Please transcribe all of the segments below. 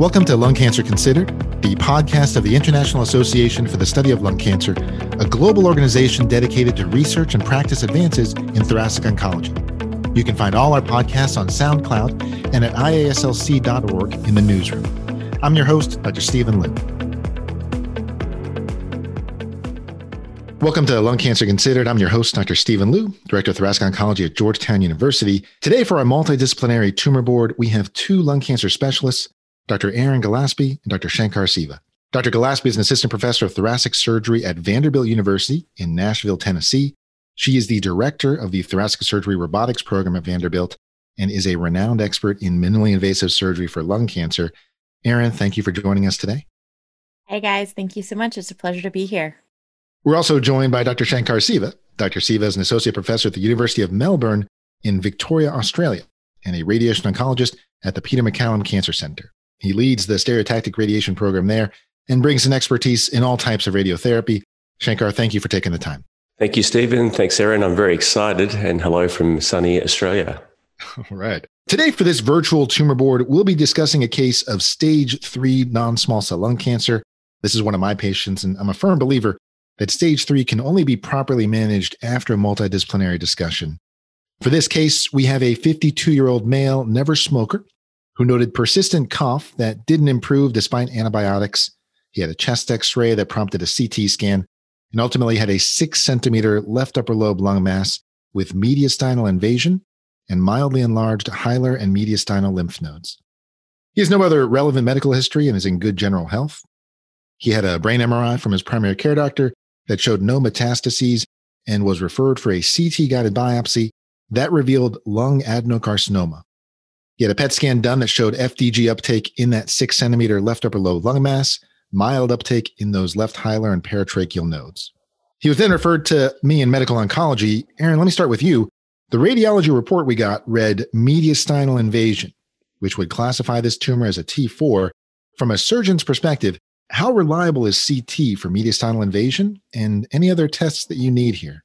Welcome to Lung Cancer Considered, the podcast of the International Association for the Study of Lung Cancer, a global organization dedicated to research and practice advances in thoracic oncology. You can find all our podcasts on SoundCloud and at iaslc.org in the newsroom. I'm your host, Dr. Stephen Liu. Welcome to Lung Cancer Considered. I'm your host, Dr. Stephen Liu, Director of Thoracic Oncology at Georgetown University. Today, for our multidisciplinary tumor board, we have two lung cancer specialists, Dr. Erin Gillespie and Dr. Shankar Siva. Dr. Gillespie is an assistant professor of thoracic surgery at Vanderbilt University in Nashville, Tennessee. She is the director of the thoracic surgery robotics program at Vanderbilt and is a renowned expert in minimally invasive surgery for lung cancer. Erin, thank you for joining us today. Hey guys, thank you so much. It's a pleasure to be here. We're also joined by Dr. Shankar Siva. Dr. Siva is an associate professor at the University of Melbourne in Victoria, Australia, and a radiation oncologist at the Peter MacCallum Cancer Center. He leads the stereotactic radiation program there and brings an expertise in all types of radiotherapy. Shankar, thank you for taking the time. Thank you, Stephen. Thanks, Erin. I'm very excited. And hello from sunny Australia. All right. Today, for this virtual tumor board, we'll be discussing a case of stage three non small cell lung cancer. This is one of my patients, and I'm a firm believer that stage three can only be properly managed after a multidisciplinary discussion. For this case, we have a 52 year old male, never smoker, who noted persistent cough that didn't improve despite antibiotics. He had a chest x ray that prompted a CT scan and ultimately had a six centimeter left upper lobe lung mass with mediastinal invasion and mildly enlarged hilar and mediastinal lymph nodes. He has no other relevant medical history and is in good general health. He had a brain MRI from his primary care doctor that showed no metastases and was referred for a CT guided biopsy that revealed lung adenocarcinoma. He had a PET scan done that showed FDG uptake in that six centimeter left upper lobe lung mass, mild uptake in those left hilar and paratracheal nodes. He was then referred to me in medical oncology. Erin, let me start with you. The radiology report we got read mediastinal invasion, which would classify this tumor as a T4. From a surgeon's perspective, how reliable is CT for mediastinal invasion and any other tests that you need here?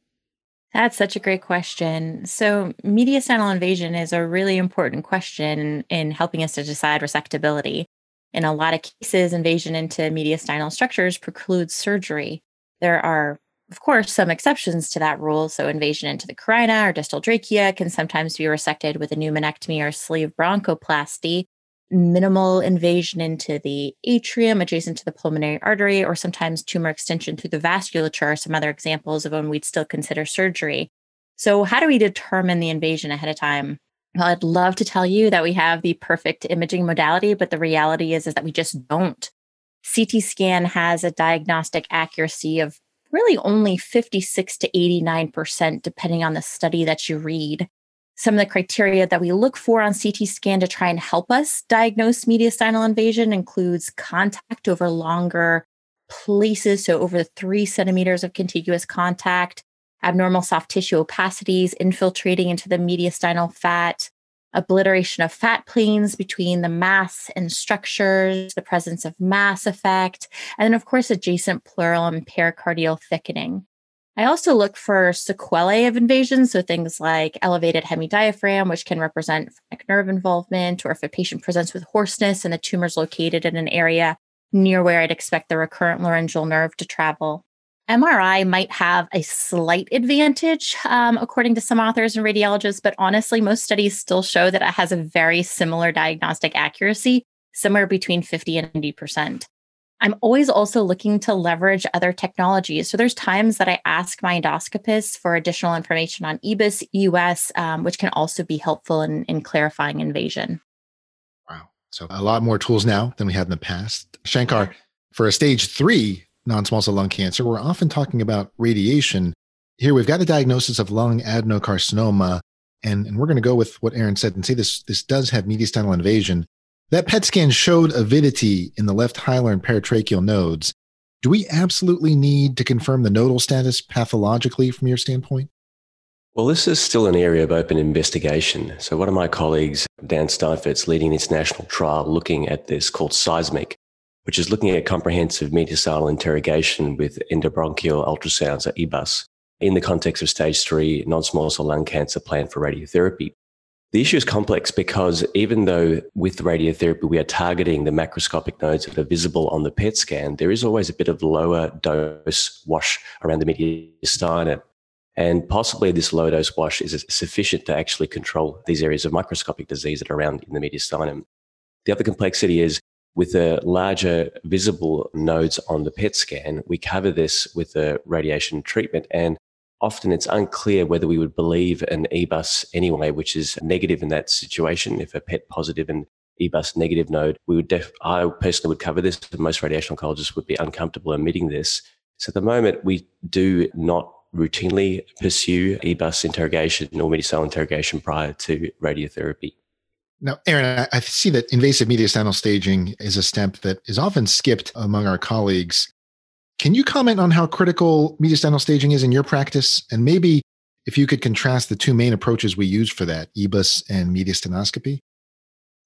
That's such a great question. So, mediastinal invasion is a really important question in helping us to decide resectability. In a lot of cases, invasion into mediastinal structures precludes surgery. There are, of course, some exceptions to that rule. So, invasion into the carina or distal trachea can sometimes be resected with a pneumonectomy or sleeve bronchoplasty minimal invasion into the atrium adjacent to the pulmonary artery, or sometimes tumor extension through the vasculature are some other examples of when we'd still consider surgery. So, how do we determine the invasion ahead of time? Well, I'd love to tell you that we have the perfect imaging modality, but the reality is, is that we just don't. CT scan has a diagnostic accuracy of really only 56 to 89%, depending on the study that you read. Some of the criteria that we look for on CT scan to try and help us diagnose mediastinal invasion includes contact over longer places, so over three centimeters of contiguous contact, abnormal soft tissue opacities infiltrating into the mediastinal fat, obliteration of fat planes between the mass and structures, the presence of mass effect, and then, of course, adjacent pleural and pericardial thickening. I also look for sequelae of invasion, so things like elevated hemidiaphragm, which can represent phrenic nerve involvement, or if a patient presents with hoarseness and the tumor is located in an area near where I'd expect the recurrent laryngeal nerve to travel. MRI might have a slight advantage, um, according to some authors and radiologists, but honestly, most studies still show that it has a very similar diagnostic accuracy, somewhere between 50 and 90%. I'm always also looking to leverage other technologies. So there's times that I ask my endoscopists for additional information on EBUS, EUS, um, which can also be helpful in, in clarifying invasion. Wow. So a lot more tools now than we had in the past. Shankar, for a stage three non-small cell lung cancer, we're often talking about radiation. Here we've got a diagnosis of lung adenocarcinoma, and, and we're going to go with what Erin said and say this, this does have mediastinal invasion. That PET scan showed avidity in the left hilar and paratracheal nodes. Do we absolutely need to confirm the nodal status pathologically from your standpoint? Well, this is still an area of open investigation. So, one of my colleagues, Dan Steinfort's leading an international trial looking at this called SEISMIC, which is looking at comprehensive mediastinal interrogation with endobronchial ultrasounds, or EBUS, in the context of stage three non small cell lung cancer planned for radiotherapy. The issue is complex because even though with radiotherapy we are targeting the macroscopic nodes that are visible on the PET scan, there is always a bit of lower dose wash around the mediastinum. And possibly this low dose wash is sufficient to actually control these areas of microscopic disease that are around in the mediastinum. The other complexity is with the larger visible nodes on the PET scan, we cover this with a radiation treatment. And often it's unclear whether we would believe an EBUS anyway, which is negative in that situation. If a PET positive and EBUS negative node, we would def- I personally would cover this, but most radiation oncologists would be uncomfortable admitting this. So at the moment, we do not routinely pursue EBUS interrogation or mediastinal interrogation prior to radiotherapy. Now, Erin, I see that invasive mediastinal staging is a step that is often skipped among our colleagues. Can you comment on how critical mediastinal staging is in your practice? And maybe if you could contrast the two main approaches we use for that, EBUS and mediastinoscopy?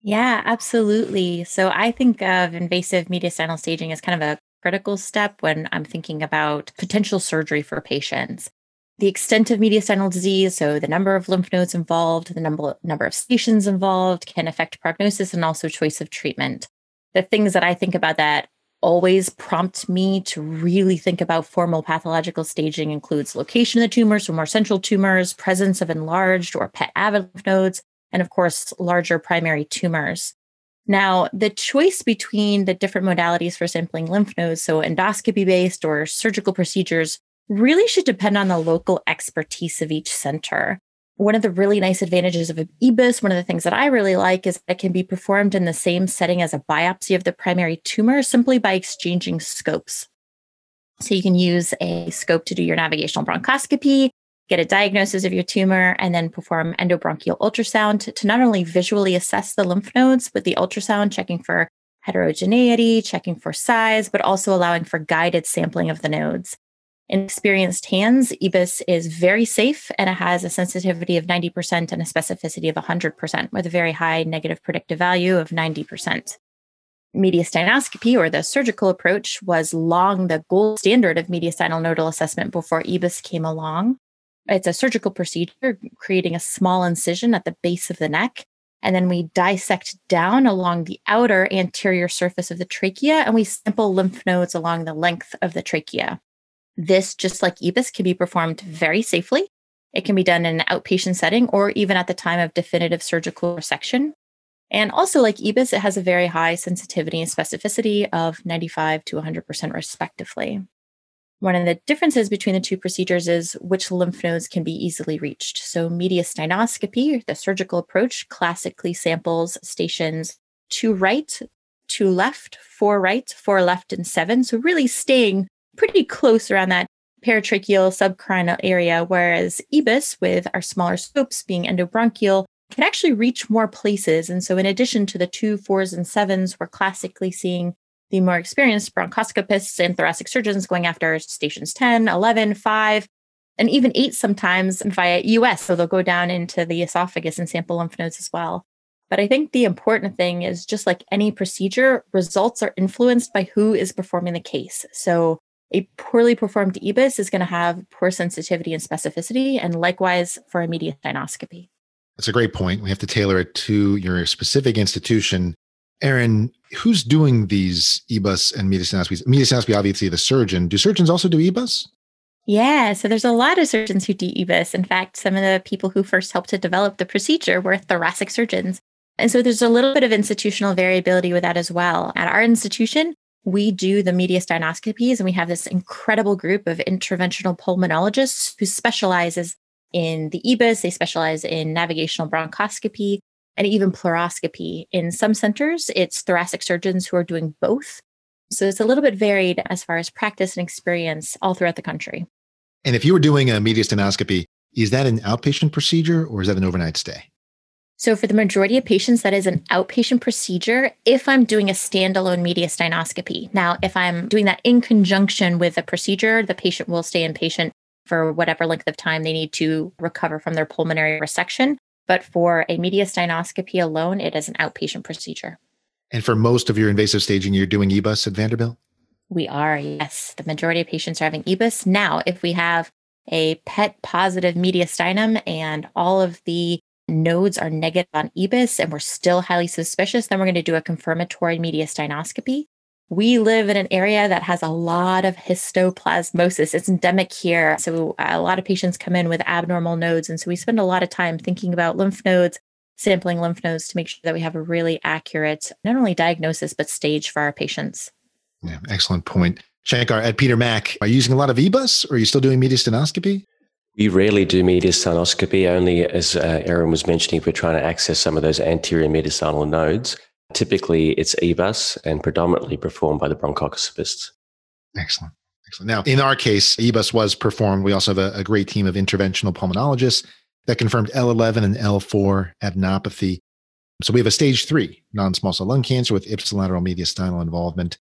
Yeah, absolutely. So I think of invasive mediastinal staging as kind of a critical step when I'm thinking about potential surgery for patients. The extent of mediastinal disease, so the number of lymph nodes involved, the number, number of stations involved, can affect prognosis and also choice of treatment. The things that I think about that always prompt me to really think about formal pathological staging includes location of the tumors, so more central tumors, presence of enlarged or PET avid nodes, and of course, larger primary tumors. Now, the choice between the different modalities for sampling lymph nodes, so endoscopy based or surgical procedures, really should depend on the local expertise of each center. One of the really nice advantages of EBUS, one of the things that I really like is that it can be performed in the same setting as a biopsy of the primary tumor simply by exchanging scopes. So you can use a scope to do your navigational bronchoscopy, get a diagnosis of your tumor, and then perform endobronchial ultrasound to not only visually assess the lymph nodes with the ultrasound, checking for heterogeneity, checking for size, but also allowing for guided sampling of the nodes. In experienced hands, EBUS is very safe and it has a sensitivity of 90% and a specificity of 100% with a very high negative predictive value of 90%. Mediastinoscopy, or the surgical approach, was long the gold standard of mediastinal nodal assessment before EBUS came along. It's a surgical procedure, creating a small incision at the base of the neck. And then we dissect down along the outer anterior surface of the trachea and we sample lymph nodes along the length of the trachea. This, just like EBUS, can be performed very safely. It can be done in an outpatient setting or even at the time of definitive surgical resection. And also, like EBUS, it has a very high sensitivity and specificity of 95 to 100% respectively. One of the differences between the two procedures is which lymph nodes can be easily reached. So, mediastinoscopy, the surgical approach, classically samples stations two right, two left, four right, four left, and seven. So, really staying pretty close around that paratracheal subcarinal area, whereas EBUS, with our smaller scopes being endobronchial, can actually reach more places. And so, in addition to the two, fours, and sevens, we're classically seeing the more experienced bronchoscopists and thoracic surgeons going after stations 10, 11, 5, and even 8 sometimes via US. So they'll go down into the esophagus and sample lymph nodes as well. But I think the important thing is just like any procedure, results are influenced by who is performing the case. So a poorly performed EBUS is going to have poor sensitivity and specificity, and likewise for a mediastinoscopy. That's a great point. We have to tailor it to your specific institution. Erin, who's doing these EBUS and mediastinoscopies? Mediastinoscopy, obviously, the surgeon. Do surgeons also do EBUS? Yeah, so there's a lot of surgeons who do EBUS. In fact, some of the people who first helped to develop the procedure were thoracic surgeons. And so there's a little bit of institutional variability with that as well. At our institution, we do the mediastinoscopies and we have this incredible group of interventional pulmonologists who specializes in the EBUS, they specialize in navigational bronchoscopy and even pleuroscopy. In some centers, it's thoracic surgeons who are doing both. So it's a little bit varied as far as practice and experience all throughout the country. And if you were doing a mediastinoscopy, is that an outpatient procedure or is that an overnight stay? So, for the majority of patients, that is an outpatient procedure if I'm doing a standalone mediastinoscopy. Now, if I'm doing that in conjunction with a procedure, the patient will stay inpatient for whatever length of time they need to recover from their pulmonary resection. But for a mediastinoscopy alone, it is an outpatient procedure. And for most of your invasive staging, you're doing EBUS at Vanderbilt? We are, yes. The majority of patients are having EBUS. Now, if we have a PET positive mediastinum and all of the nodes are negative on EBUS and we're still highly suspicious, then we're going to do a confirmatory mediastinoscopy. We live in an area that has a lot of histoplasmosis. It's endemic here. So a lot of patients come in with abnormal nodes. And so we spend a lot of time thinking about lymph nodes, sampling lymph nodes to make sure that we have a really accurate, not only diagnosis, but stage for our patients. Yeah, excellent point. Shankar, at Peter Mac, are you using a lot of EBUS or are you still doing mediastinoscopy? We rarely do mediastinoscopy, only as uh, Erin was mentioning, if we're trying to access some of those anterior mediastinal nodes. Typically, it's EBUS and predominantly performed by the bronchoscopists. Excellent. Excellent. Now, in our case, EBUS was performed. We also have a, a great team of interventional pulmonologists that confirmed L11 and L4 adenopathy. So we have a stage three non small cell lung cancer with ipsilateral mediastinal involvement.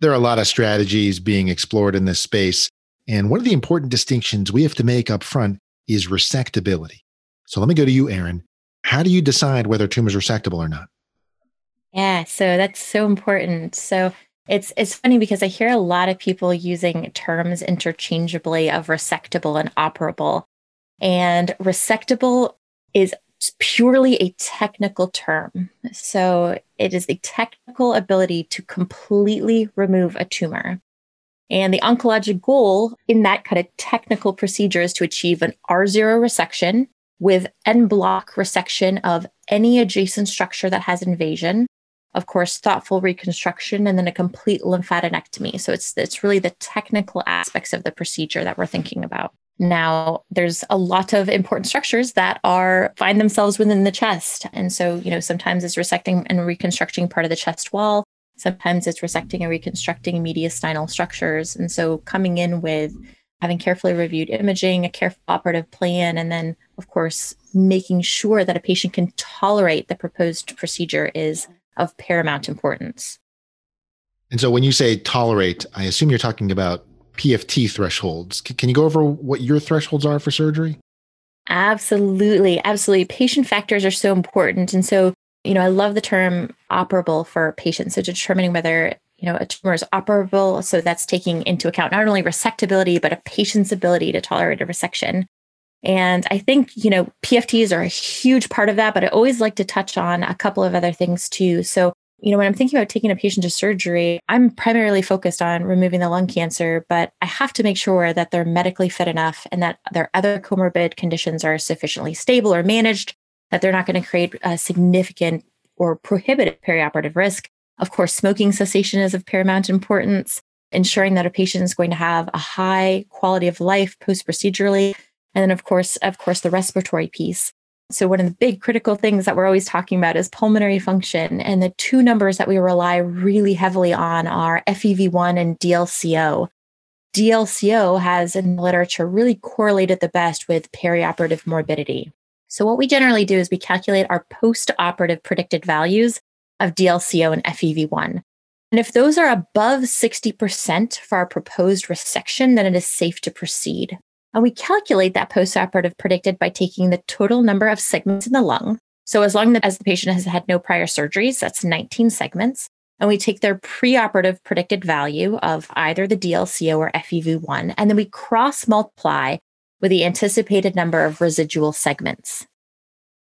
There are a lot of strategies being explored in this space. And one of the important distinctions we have to make up front is resectability. So let me go to you, Erin. How do you decide whether a tumor is resectable or not? Yeah, so that's so important. So it's it's funny because I hear a lot of people using terms interchangeably of resectable and operable. And resectable is purely a technical term. So it is the technical ability to completely remove a tumor. And the oncologic goal in that kind of technical procedure is to achieve an R0 resection with en bloc resection of any adjacent structure that has invasion. Of course, thoughtful reconstruction and then a complete lymphadenectomy. So it's it's really the technical aspects of the procedure that we're thinking about. Now, there's a lot of important structures that are find themselves within the chest. And so, you know, sometimes it's resecting and reconstructing part of the chest wall. Sometimes it's resecting and reconstructing mediastinal structures. And so coming in with having carefully reviewed imaging, a careful operative plan, and then, of course, making sure that a patient can tolerate the proposed procedure is of paramount importance. And so when you say tolerate, I assume you're talking about PFT thresholds. Can you go over what your thresholds are for surgery? Absolutely. Absolutely. Patient factors are so important. And so you know, I love the term operable for patients. So determining whether, you know, a tumor is operable. So that's taking into account not only resectability, but a patient's ability to tolerate a resection. And I think, you know, PFTs are a huge part of that, but I always like to touch on a couple of other things too. So, you know, when I'm thinking about taking a patient to surgery, I'm primarily focused on removing the lung cancer, but I have to make sure that they're medically fit enough and that their other comorbid conditions are sufficiently stable or managed that they're not going to create a significant or prohibitive perioperative risk. Of course, smoking cessation is of paramount importance, ensuring that a patient is going to have a high quality of life post procedurally. And then of course, of course, the respiratory piece. So one of the big critical things that we're always talking about is pulmonary function. And the two numbers that we rely really heavily on are FEV1 and DLCO. DLCO has in the literature really correlated the best with perioperative morbidity. So, what we generally do is we calculate our post operative predicted values of DLCO and FEV1. And if those are above 60% for our proposed resection, then it is safe to proceed. And we calculate that post-operative predicted by taking the total number of segments in the lung. So as long as the patient has had no prior surgeries, that's 19 segments. And we take their preoperative predicted value of either the DLCO or FEV1, and then we cross multiply with the anticipated number of residual segments.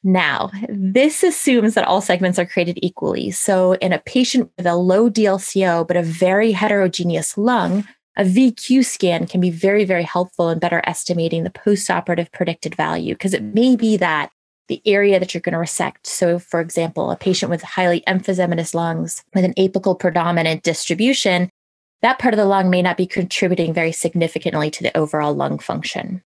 Now, this assumes that all segments are created equally. So, in a patient with a low DLCO but a very heterogeneous lung, a VQ scan can be very, very helpful in better estimating the postoperative predicted value because it may be that the area that you're going to resect. So, for example, a patient with highly emphysematous lungs with an apical predominant distribution, that part of the lung may not be contributing very significantly to the overall lung function.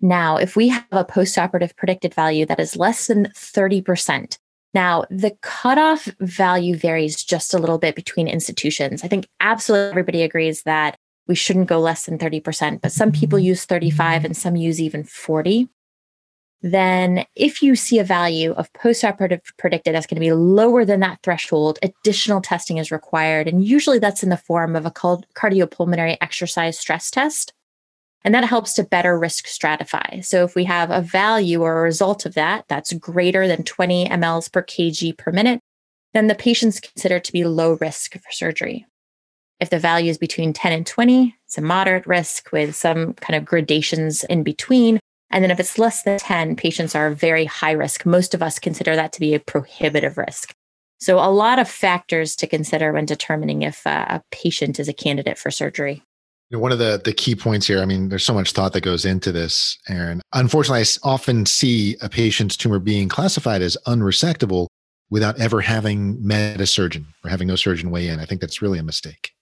Now, if we have a postoperative predicted value that is less than 30%, now the cutoff value varies just a little bit between institutions. I think absolutely everybody agrees that we shouldn't go less than 30%, but some people use 35 and some use even 40. Then, if you see a value of postoperative predicted that's going to be lower than that threshold, additional testing is required. And usually that's in the form of a cardiopulmonary exercise stress test and that helps to better risk stratify. So if we have a value or a result of that that's greater than 20 mLs per kg per minute, then the patient's considered to be low risk for surgery. If the value is between 10 and 20, it's a moderate risk with some kind of gradations in between. And then if it's less than 10, patients are very high risk. Most of us consider that to be a prohibitive risk. So, a lot of factors to consider when determining if uh, a patient is a candidate for surgery. You know, one of the, the key points here, I mean, there's so much thought that goes into this, Erin. Unfortunately, I often see a patient's tumor being classified as unresectable without ever having met a surgeon or having no surgeon weigh in. I think that's really a mistake.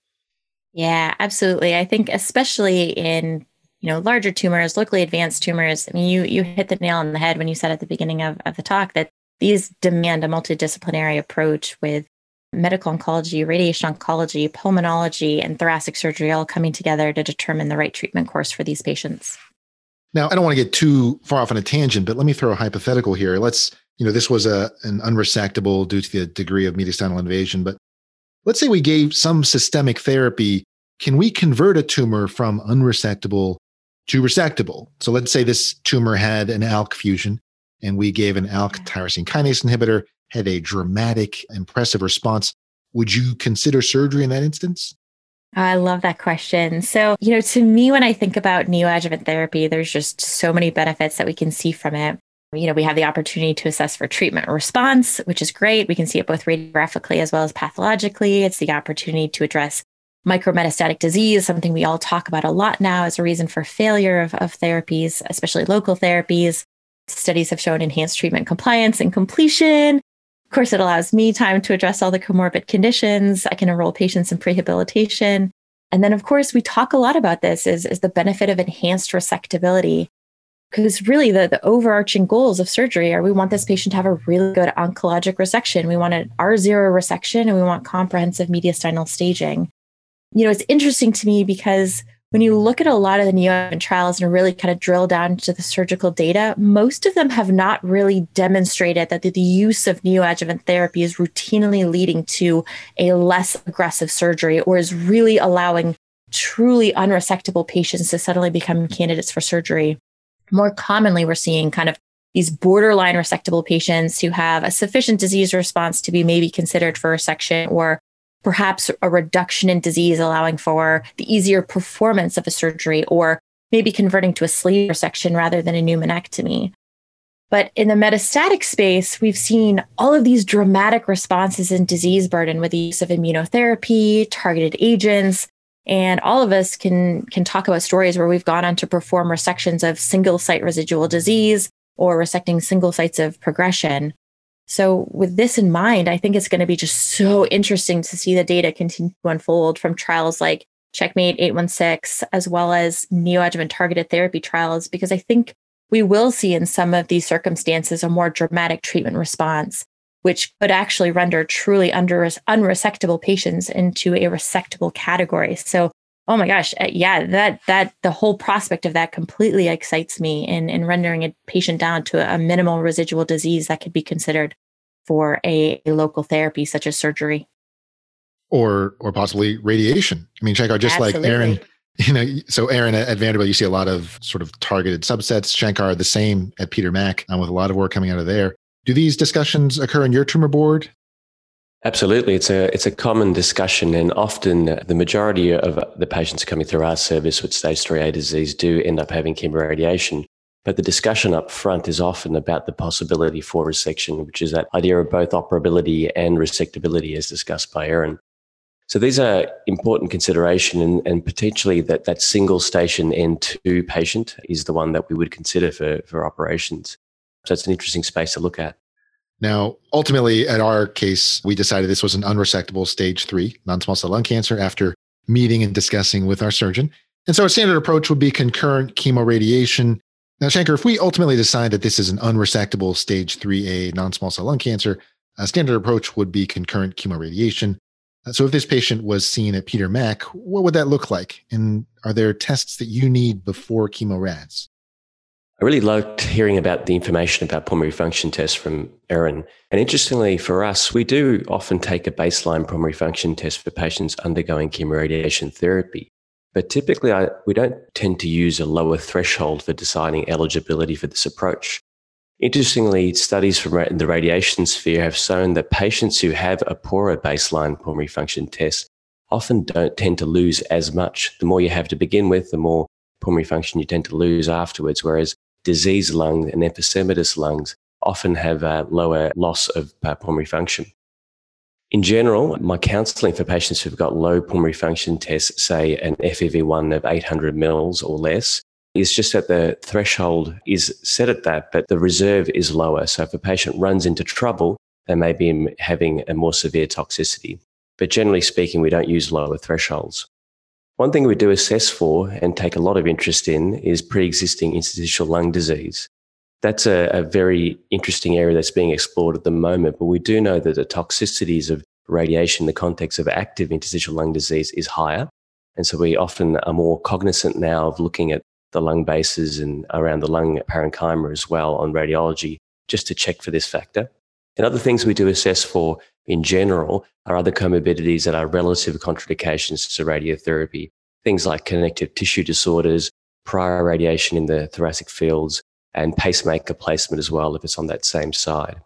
Yeah, absolutely. I think especially in you know larger tumors, locally advanced tumors. I mean, you you hit the nail on the head when you said at the beginning of, of the talk that these demand a multidisciplinary approach with medical oncology, radiation oncology, pulmonology, and thoracic surgery all coming together to determine the right treatment course for these patients. Now, I don't want to get too far off on a tangent, but let me throw a hypothetical here. Let's, you know, this was a an unresectable due to the degree of mediastinal invasion, but let's say we gave some systemic therapy. Can we convert a tumor from unresectable to resectable? So let's say this tumor had an ALK fusion and we gave an ALK tyrosine kinase inhibitor, had a dramatic, impressive response. Would you consider surgery in that instance? I love that question. So, you know, to me, when I think about neoadjuvant therapy, there's just so many benefits that we can see from it. You know, we have the opportunity to assess for treatment response, which is great. We can see it both radiographically as well as pathologically. It's the opportunity to address micrometastatic disease, something we all talk about a lot now as a reason for failure of, of therapies, especially local therapies. Studies have shown enhanced treatment compliance and completion. Of course, it allows me time to address all the comorbid conditions. I can enroll patients in prehabilitation. And then, of course, we talk a lot about this is, is the benefit of enhanced resectability. Because really, the, the overarching goals of surgery are we want this patient to have a really good oncologic resection. We want an R0 resection and we want comprehensive mediastinal staging. You know, it's interesting to me because when you look at a lot of the neoadjuvant trials and really kind of drill down to the surgical data, most of them have not really demonstrated that the, the use of neoadjuvant therapy is routinely leading to a less aggressive surgery or is really allowing truly unresectable patients to suddenly become candidates for surgery. More commonly, we're seeing kind of these borderline resectable patients who have a sufficient disease response to be maybe considered for resection or perhaps a reduction in disease, allowing for the easier performance of a surgery, or maybe converting to a sleeve resection rather than a pneumonectomy. But in the metastatic space, we've seen all of these dramatic responses in disease burden with the use of immunotherapy, targeted agents, and all of us can can talk about stories where we've gone on to perform resections of single site residual disease or resecting single sites of progression. So, with this in mind, I think it's going to be just so interesting to see the data continue to unfold from trials like Checkmate 816, as well as neoadjuvant targeted therapy trials, because I think we will see in some of these circumstances a more dramatic treatment response, which could actually render truly under, unresectable patients into a resectable category. So, oh my gosh, uh, yeah, that that the whole prospect of that completely excites me in in rendering a patient down to a minimal residual disease that could be considered for a, a local therapy such as surgery or or possibly radiation. I mean, Shankar, just Absolutely. like Erin, you know, so Erin at, Vanderbilt, you see a lot of sort of targeted subsets. Shankar, the same at Peter Mac, um, with a lot of work coming out of there. Do these discussions occur in your tumor board? Absolutely, it's a it's a common discussion, and often the majority of the patients coming through our service with stage three A disease do end up having chemoradiation. But the discussion up front is often about the possibility for resection, which is that idea of both operability and resectability, as discussed by Erin. So these are important consideration, and, and potentially that that single station N2 patient is the one that we would consider for for operations. So it's an interesting space to look at. Now, ultimately, at our case, we decided this was an unresectable stage three non small cell lung cancer after meeting and discussing with our surgeon. And so, a standard approach would be concurrent chemoradiation. Now, Shankar, if we ultimately decide that this is an unresectable stage 3A non small cell lung cancer, a standard approach would be concurrent chemoradiation. Uh, so, if this patient was seen at Peter Mac, what would that look like? And are there tests that you need before chemorads? I really liked hearing about the information about pulmonary function tests from Erin. And interestingly, for us, we do often take a baseline pulmonary function test for patients undergoing chemoradiation therapy. But typically, I, we don't tend to use a lower threshold for deciding eligibility for this approach. Interestingly, studies from the radiation sphere have shown that patients who have a poorer baseline pulmonary function test often don't tend to lose as much. The more you have to begin with, the more pulmonary function you tend to lose afterwards. Whereas diseased lungs and emphysematous lungs often have a lower loss of uh, pulmonary function. In general, my counselling for patients who've got low pulmonary function tests, say an FEV1 of 800 mils or less, is just that the threshold is set at that, but the reserve is lower. So if a patient runs into trouble, they may be having a more severe toxicity. But generally speaking, we don't use lower thresholds. One thing we do assess for and take a lot of interest in is pre existing interstitial lung disease. That's a, a, very interesting area that's being explored at the moment, but we do know that the toxicities of radiation in the context of active interstitial lung disease is higher. And so we often are more cognizant now of looking at the lung bases and around the lung parenchyma as well on radiology, just to check for this factor. And other things we do assess for in general are other comorbidities that are relative contraindications to radiotherapy. Things like connective tissue disorders, prior radiation in the thoracic fields, and pacemaker placement as well if it's on that same side.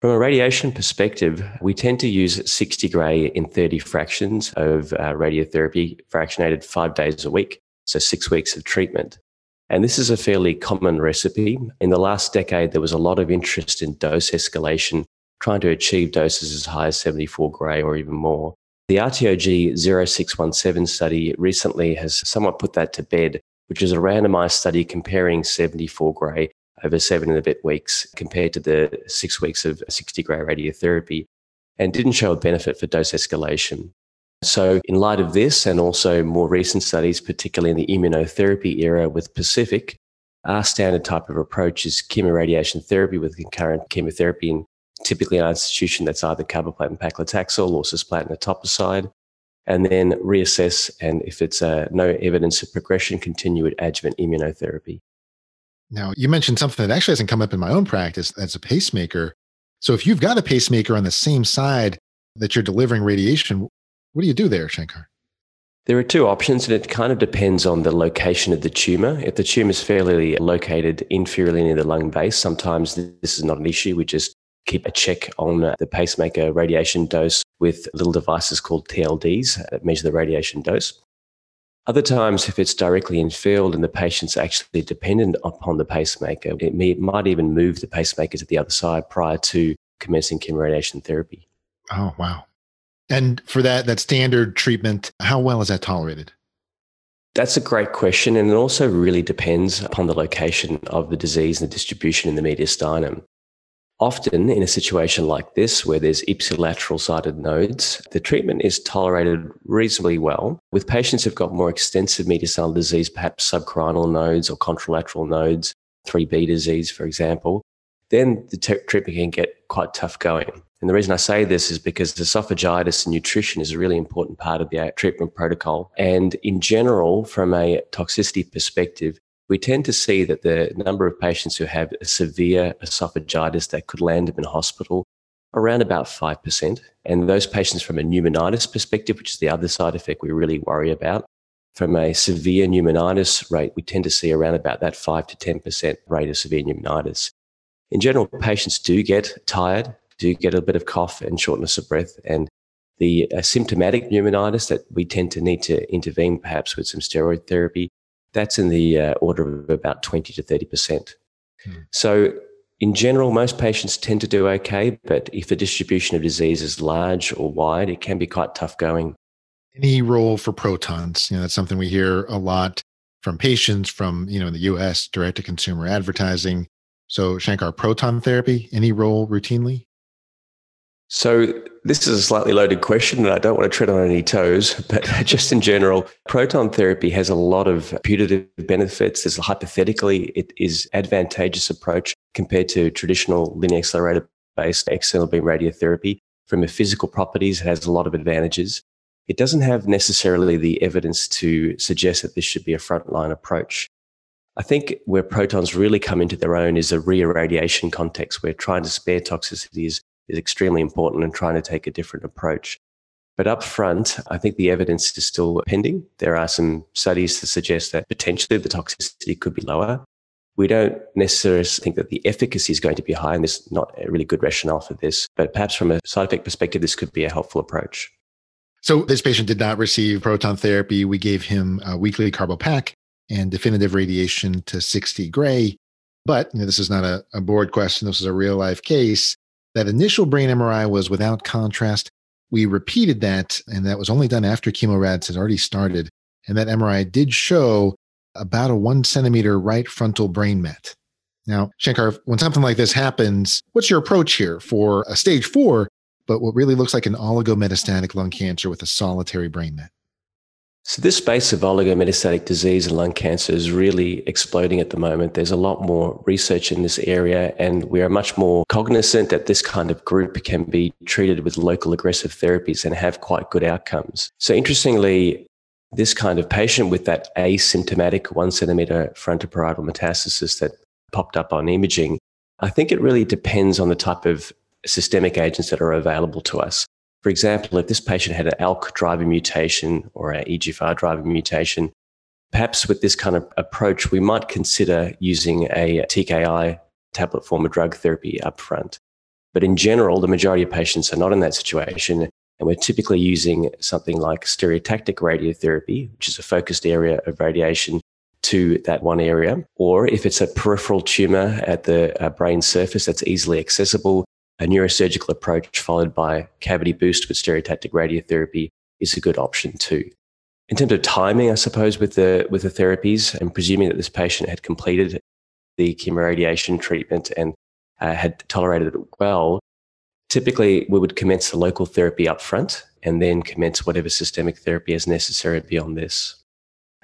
From a radiation perspective, we tend to use 60 gray in 30 fractions of uh, radiotherapy, fractionated five days a week so six weeks of treatment. And this is a fairly common recipe. In the last decade, there was a lot of interest in dose escalation, trying to achieve doses as high as 74 gray or even more. The RTOG 0617 study recently has somewhat put that to bed, which is a randomized study comparing 74 gray over seven and a bit weeks compared to the six weeks of 60 gray radiotherapy and didn't show a benefit for dose escalation. So, in light of this, and also more recent studies, particularly in the immunotherapy era with Pacific, our standard type of approach is chemoradiation therapy with concurrent chemotherapy, and typically an institution that's either carboplatin paclitaxel or cisplatin etoposide, and then reassess. And if it's uh, no evidence of progression, continue with adjuvant immunotherapy. Now, you mentioned something that actually hasn't come up in my own practice as a pacemaker. So, if you've got a pacemaker on the same side that you're delivering radiation, what do you do there, Shankar? There are two options, and it kind of depends on the location of the tumor. If the tumor is fairly located inferiorly near the lung base, sometimes this is not an issue. We just keep a check on uh, the pacemaker radiation dose with little devices called TLDs that measure the radiation dose. Other times, if it's directly in field and the patient's actually dependent upon the pacemaker, it may, might even move the pacemaker to the other side prior to commencing chemoradiation therapy. Oh, wow. And for that, that standard treatment, how well is that tolerated? That's a great question. And it also really depends upon the location of the disease and the distribution in the mediastinum. Often, in a situation like this, where there's ipsilateral sided nodes, the treatment is tolerated reasonably well. With patients who've got more extensive mediastinal disease, perhaps subcarinal nodes or contralateral nodes, 3B disease, for example, then the t- treatment can get quite tough going. And the reason I say this is because esophagitis and nutrition is a really important part of the uh, treatment protocol. And in general, from a toxicity perspective, we tend to see that the number of patients who have a severe esophagitis that could land them in hospital around about 5%. And those patients from a pneumonitis perspective, which is the other side effect we really worry about, from a severe pneumonitis rate, we tend to see around about that 5 to 10% rate of severe pneumonitis. In general, patients do get tired, do get a bit of cough and shortness of breath. And the uh, symptomatic pneumonitis that we tend to need to intervene perhaps with some steroid therapy, that's in the uh, order of about 20 to 30%. Hmm. So, in general, most patients tend to do okay, but if the distribution of disease is large or wide, it can be quite tough going. Any role for protons? You know, that's something we hear a lot from patients from, you know, in the US, direct to consumer advertising. So, Shankar, proton therapy, any role routinely? So, this is a slightly loaded question, and I don't want to tread on any toes, but just in general, proton therapy has a lot of putative benefits. There's a hypothetically, it is advantageous approach compared to traditional linear accelerator based external beam radiotherapy. From a physical properties, it has a lot of advantages. It doesn't have necessarily the evidence to suggest that this should be a frontline approach. I think where protons really come into their own is a re-irradiation context where trying to spare toxicities is extremely important and trying to take a different approach. But up front, I think the evidence is still pending. There are some studies to suggest that potentially the toxicity could be lower. We don't necessarily think that the efficacy is going to be high, and there's not a really good rationale for this. But perhaps from a side effect perspective, this could be a helpful approach. So this patient did not receive proton therapy. We gave him a weekly carbopac and definitive radiation to 60 gray But you know, this is not a, a board question. This is a real life case. That initial brain MRI was without contrast. We repeated that, and that was only done after chemorads had already started. And that MRI did show about a one centimeter right frontal brain met. Now, Shankar, when something like this happens, what's your approach here for a stage four, but what really looks like an oligometastatic lung cancer with a solitary brain met? So, this space of oligometastatic disease and lung cancer is really exploding at the moment. There's a lot more research in this area, and we are much more cognizant that this kind of group can be treated with local aggressive therapies and have quite good outcomes. So, interestingly, this kind of patient with that asymptomatic one centimeter frontoparietal metastasis that popped up on imaging, I think it really depends on the type of systemic agents that are available to us. For example, if this patient had an ALK driver mutation or an EGFR driver mutation, perhaps with this kind of approach, we might consider using a TKI tablet form of drug therapy upfront. But in general, the majority of patients are not in that situation. And we're typically using something like stereotactic radiotherapy, which is a focused area of radiation to that one area. Or if it's a peripheral tumor at the uh, brain surface that's easily accessible, a neurosurgical approach followed by cavity boost with stereotactic radiotherapy is a good option too. In terms of timing, I suppose, with the, with the therapies, and presuming that this patient had completed the chemoradiation treatment and uh, had tolerated it well, typically we would commence the local therapy up front and then commence whatever systemic therapy is necessary beyond this.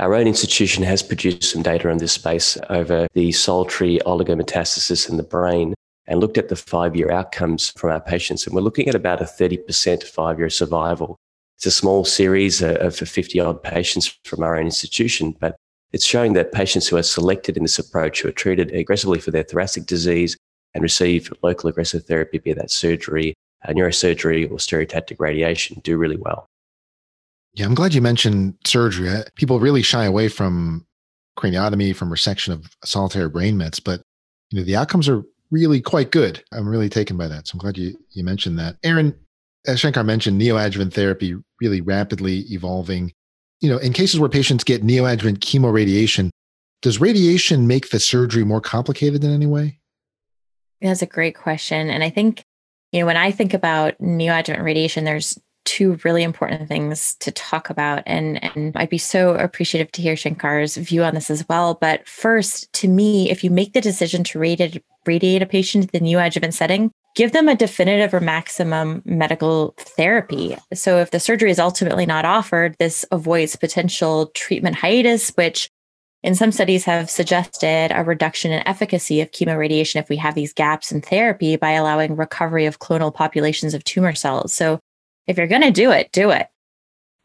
Our own institution has produced some data on this space over the solitary oligometastasis in the brain and looked at the five year outcomes from our patients. And we're looking at about a 30% five year survival. It's a small series of 50 odd patients from our own institution, but it's showing that patients who are selected in this approach, who are treated aggressively for their thoracic disease and receive local aggressive therapy, be that surgery, uh, neurosurgery, or stereotactic radiation, do really well. Yeah, I'm glad you mentioned surgery. Uh, people really shy away from craniotomy, from resection of solitary brain mets, but you know the outcomes are really quite good. I'm really taken by that. So I'm glad you, you mentioned that. Erin, as Shankar mentioned, neoadjuvant therapy really rapidly evolving. You know, in cases where patients get neoadjuvant chemoradiation, does radiation make the surgery more complicated in any way? That's a great question. And I think, you know, when I think about neoadjuvant radiation, there's two really important things to talk about. And, and I'd be so appreciative to hear Shankar's view on this as well. But first, to me, if you make the decision to radiate, radiate a patient in the new neoadjuvant setting, give them a definitive or maximum medical therapy. So if the surgery is ultimately not offered, this avoids potential treatment hiatus, which in some studies have suggested a reduction in efficacy of chemoradiation if we have these gaps in therapy by allowing recovery of clonal populations of tumor cells. So if you're going to do it, do it.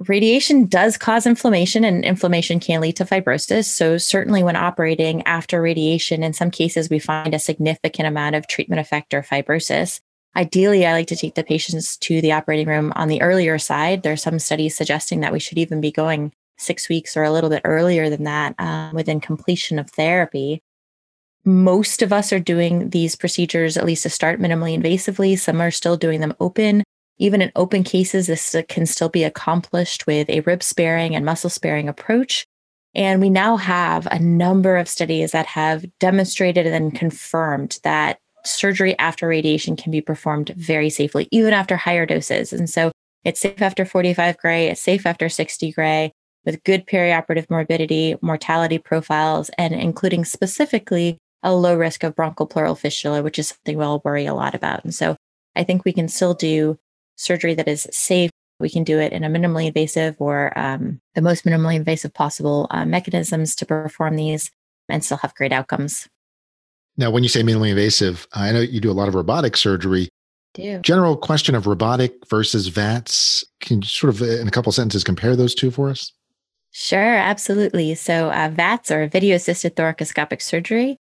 Radiation does cause inflammation, and inflammation can lead to fibrosis. So, certainly, when operating after radiation, in some cases, we find a significant amount of treatment effect or fibrosis. Ideally, I like to take the patients to the operating room on the earlier side. There are some studies suggesting that we should even be going six weeks or a little bit earlier than that um, within completion of therapy. Most of us are doing these procedures, at least to start minimally invasively. Some are still doing them open. Even in open cases, this can still be accomplished with a rib sparing and muscle sparing approach. And we now have a number of studies that have demonstrated and confirmed that surgery after radiation can be performed very safely, even after higher doses. And so it's safe after 45 gray, it's safe after 60 gray, with good perioperative morbidity, mortality profiles, and including specifically a low risk of bronchopleural fistula, which is something we'll worry a lot about. And so I think we can still do surgery that is safe. We can do it in a minimally invasive or um, the most minimally invasive possible uh, mechanisms to perform these and still have great outcomes. Now, when you say minimally invasive, I know you do a lot of robotic surgery. Do. General question of robotic versus VATS. Can you sort of, in a couple sentences, compare those two for us? Sure, absolutely. So, uh, VATS or video assisted thoracoscopic surgery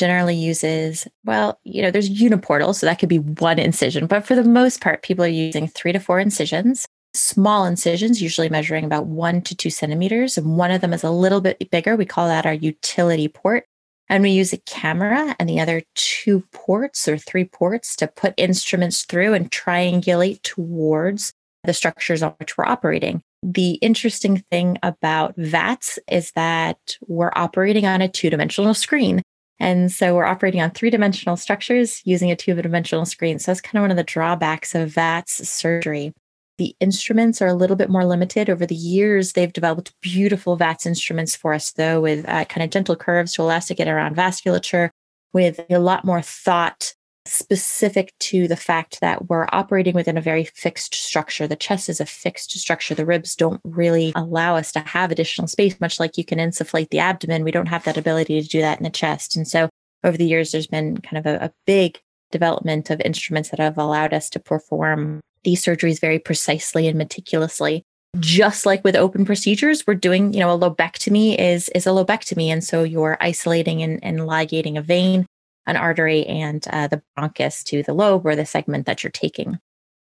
generally uses, well, you know, there's uniportal, so that could be one incision, but for the most part, people are using three to four incisions, small incisions, usually measuring about one to two centimeters. And one of them is a little bit bigger. We call that our utility port. And we use a camera and the other two ports or three ports to put instruments through and triangulate towards the structures on which we're operating. The interesting thing about VATS is that we're operating on a two dimensional screen. And so we're operating on three dimensional structures using a two dimensional screen. So that's kind of one of the drawbacks of VATS surgery. The instruments are a little bit more limited. Over the years, they've developed beautiful VATS instruments for us, though, with uh, kind of gentle curves to allow us to get around vasculature, with a lot more thought specific to the fact that we're operating within a very fixed structure. The chest is a fixed structure. The ribs don't really allow us to have additional space, much like you can insufflate the abdomen. We don't have that ability to do that in the chest. And so over the years, there's been kind of a, a big development of instruments that have allowed us to perform these surgeries very precisely and meticulously just like with open procedures we're doing you know a lobectomy is is a lobectomy and so you're isolating and, and ligating a vein an artery and uh, the bronchus to the lobe or the segment that you're taking.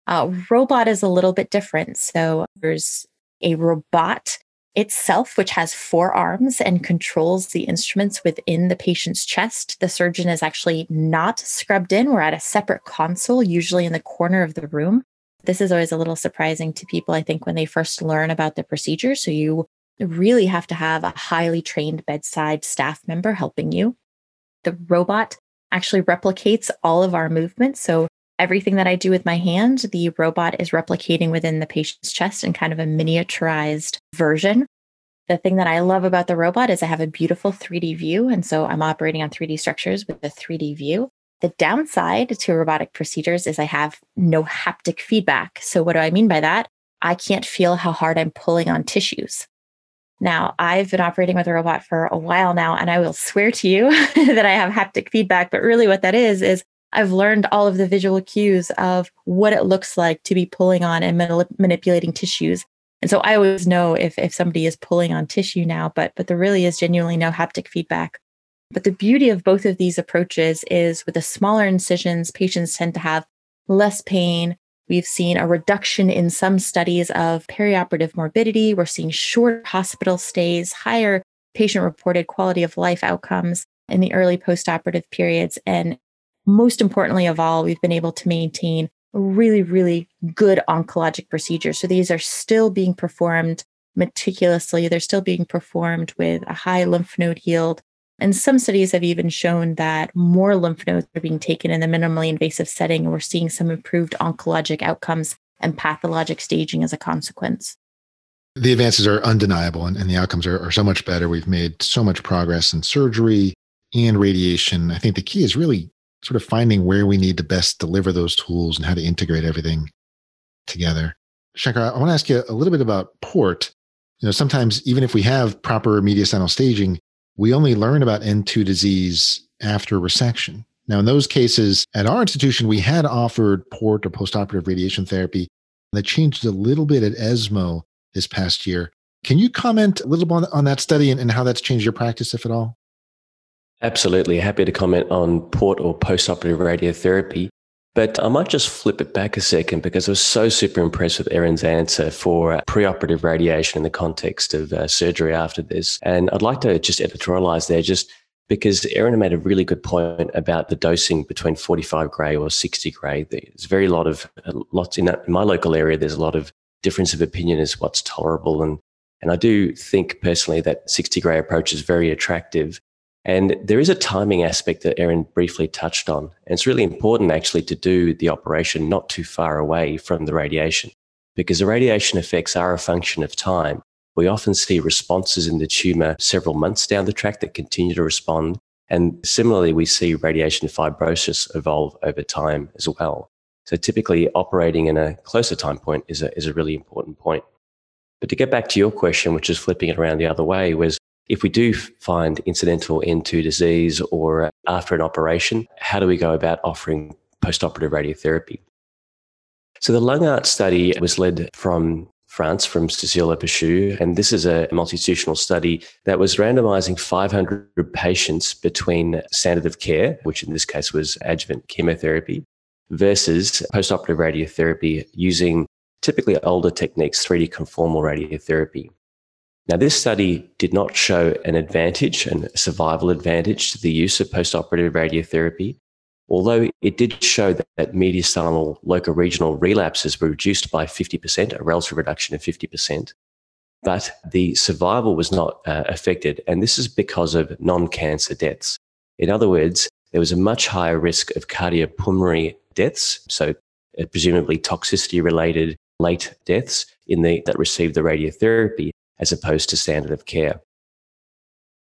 Uh, robot is a little bit different. So there's a robot itself, which has four arms and controls the instruments within the patient's chest. The surgeon is actually not scrubbed in. We're at a separate console, usually in the corner of the room. This is always a little surprising to people, I think, when they first learn about the procedure. So you really have to have a highly trained bedside staff member helping you. The robot actually replicates all of our movements. So everything that I do with my hand, the robot is replicating within the patient's chest in kind of a miniaturized version. The thing that I love about the robot is I have a beautiful 3D view. And so I'm operating on 3D structures with a 3D view. The downside to robotic procedures is I have no haptic feedback. So, what do I mean by that? I can't feel how hard I'm pulling on tissues. Now, I've been operating with a robot for a while now, and I will swear to you that I have haptic feedback. But really, what that is, is I've learned all of the visual cues of what it looks like to be pulling on and manipulating tissues. And so I always know if, if somebody is pulling on tissue now, but, but there really is genuinely no haptic feedback. But the beauty of both of these approaches is with the smaller incisions, patients tend to have less pain, We've seen a reduction in some studies of perioperative morbidity. We're seeing short hospital stays, higher patient reported quality of life outcomes in the early postoperative periods. And most importantly of all, we've been able to maintain really, really good oncologic procedures. So these are still being performed meticulously. They're still being performed with a high lymph node yield, and some studies have even shown that more lymph nodes are being taken in the minimally invasive setting. And we're seeing some improved oncologic outcomes and pathologic staging as a consequence. The advances are undeniable and, and the outcomes are, are so much better. We've made so much progress in surgery and radiation. I think the key is really sort of finding where we need to best deliver those tools and how to integrate everything together. Shankar, I want to ask you a little bit about port. You know, sometimes even if we have proper mediastinal staging, we only learn about N2 disease after resection. Now, in those cases, at our institution, we had offered port or postoperative radiation therapy. That changed a little bit at ESMO this past year. Can you comment a little bit on, that study and, and how that's changed your practice, if at all? Absolutely. Happy to comment on port or postoperative radiotherapy. But I might just flip it back a second because I was so super impressed with Erin's answer for preoperative radiation in the context of uh, surgery after this. And I'd like to just editorialize there just because Erin made a really good point about the dosing between 45 gray or 60 gray. There's very lot of lots in, that, in my local area. There's a lot of difference of opinion as what's tolerable. And, and I do think personally that 60 gray approach is very attractive. And there is a timing aspect that Erin briefly touched on. And it's really important actually to do the operation not too far away from the radiation because the radiation effects are a function of time. We often see responses in the tumor several months down the track that continue to respond. And similarly, we see radiation fibrosis evolve over time as well. So typically operating in a closer time point is a, is a really important point. But to get back to your question, which is flipping it around the other way, was if we do find incidental N2 disease or uh, after an operation, how do we go about offering postoperative radiotherapy? So the LungArt study was led from France, from Cécile Le Péchoux, and this is a multi-institutional study that was randomizing 500 patients between standard of care, which in this case was adjuvant chemotherapy, versus postoperative radiotherapy using typically older techniques, 3D conformal radiotherapy. Now, this study did not show an advantage and a survival advantage to the use of postoperative radiotherapy, although it did show that, that mediastinal locoregional relapses were reduced by 50%, a relative reduction of 50%. But the survival was not uh, affected, and this is because of non cancer deaths. In other words, there was a much higher risk of cardiopulmonary deaths, so uh, presumably toxicity related late deaths in the, that received the radiotherapy as opposed to standard of care.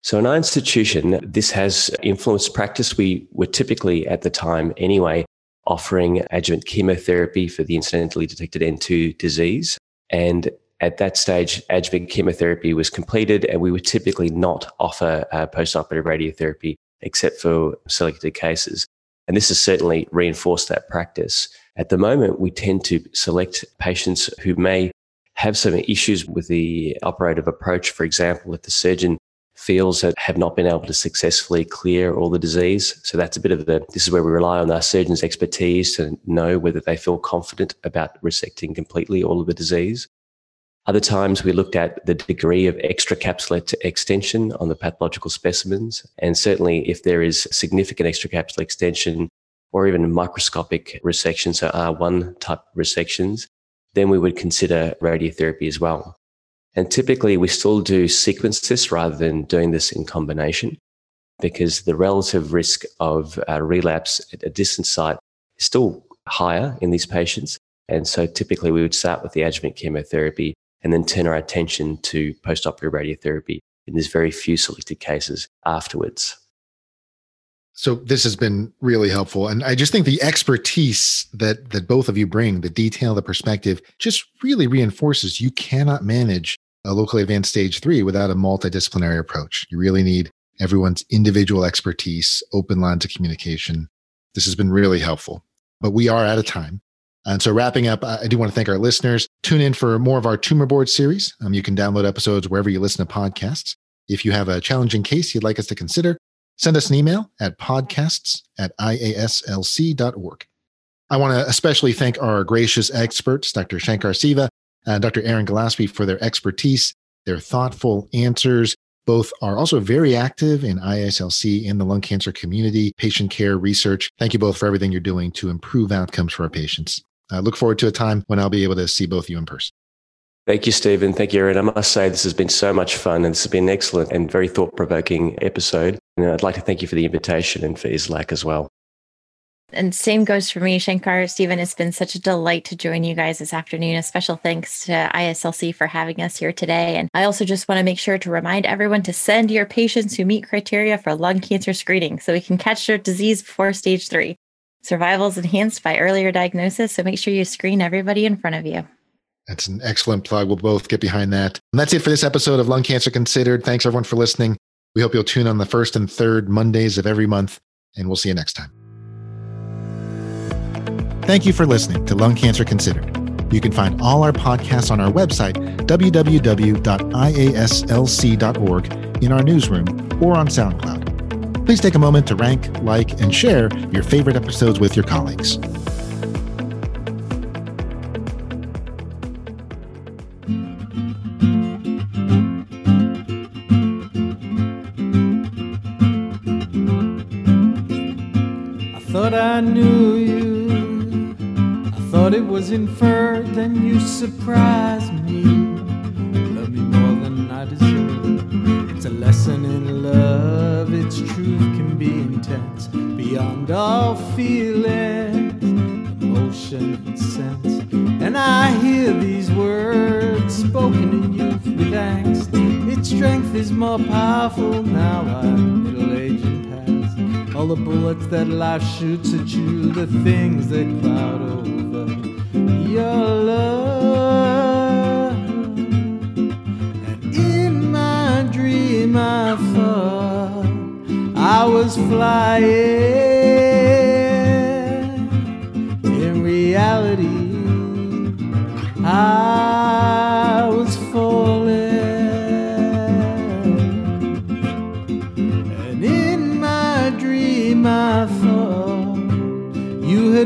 So in our institution, this has influenced practice. We were typically at the time anyway offering adjuvant chemotherapy for the incidentally detected N2 disease. And at that stage, adjuvant chemotherapy was completed, and we would typically not offer uh, postoperative radiotherapy except for selected cases. And this has certainly reinforced that practice. At the moment, we tend to select patients who may have some issues with the operative approach. For example, if the surgeon feels that have not been able to successfully clear all the disease. So that's a bit of the, this is where we rely on our surgeon's expertise to know whether they feel confident about resecting completely all of the disease. Other times we looked at the degree of extracapsular extension on the pathological specimens. And certainly if there is significant extracapsular extension or even microscopic resections, so R1 type resections, then we would consider radiotherapy as well. And typically we still do sequence this rather than doing this in combination because the relative risk of uh, relapse at a distant site is still higher in these patients. And so typically we would start with the adjuvant chemotherapy and then turn our attention to postoperative radiotherapy in these very few selected cases afterwards. So this has been really helpful. And I just think the expertise that that both of you bring, the detail, the perspective, just really reinforces you cannot manage a locally advanced stage three without a multidisciplinary approach. You really need everyone's individual expertise, open lines of communication. This has been really helpful. But we are out of time. And so, wrapping up, I do want to thank our listeners. Tune in for more of our tumor board series. Um, you can download episodes wherever you listen to podcasts. If you have a challenging case you'd like us to consider, send us an email at podcasts at iaslc.org. I want to especially thank our gracious experts, Dr. Shankar Siva and Dr. Erin Gillespie, for their expertise, their thoughtful answers. Both are also very active in IASLC in the lung cancer community, patient care research. Thank you both for everything you're doing to improve outcomes for our patients. I look forward to a time when I'll be able to see both of you in person. Thank you, Stephen. Thank you, Erin. I must say, this has been so much fun and this has been an excellent and very thought provoking episode. And I'd like to thank you for the invitation and for IASLC as well. And same goes for me, Shankar. Stephen, it's been such a delight to join you guys this afternoon. A special thanks to IASLC for having us here today. And I also just want to make sure to remind everyone to send your patients who meet criteria for lung cancer screening so we can catch their disease before stage three. Survival is enhanced by earlier diagnosis, so make sure you screen everybody in front of you. That's an excellent plug. We'll both get behind that. And that's it for this episode of Lung Cancer Considered. Thanks everyone for listening. We hope you'll tune on the first and third Mondays of every month, and we'll see you next time. Thank you for listening to Lung Cancer Considered. You can find all our podcasts on our website, www.iaslc.org, in our newsroom, or on SoundCloud. Please take a moment to rank, like, and share your favorite episodes with your colleagues. I knew you. I thought it was inferred, then you surprised me. Love me more than I deserve. It's a lesson in love, its truth can be intense beyond all feelings, emotion, and sense. And I hear these words spoken in youth with angst. Its strength is more powerful now I'm All the bullets that life shoots at you, the things that cloud over your love. And in my dream, I thought I was flying. In reality, I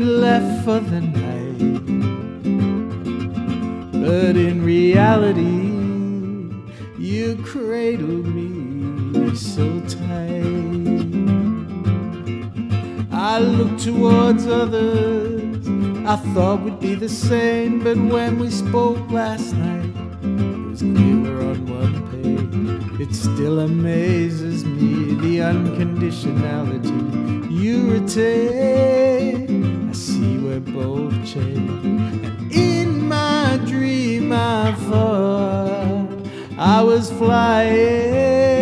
left for the night. But in reality, you cradled me so tight. I looked towards others I thought would be the same, but when we spoke last night, it was clear we're on one page. It still amazes me the unconditionality you retain rainbow chain. And in my dream, I thought I was flying.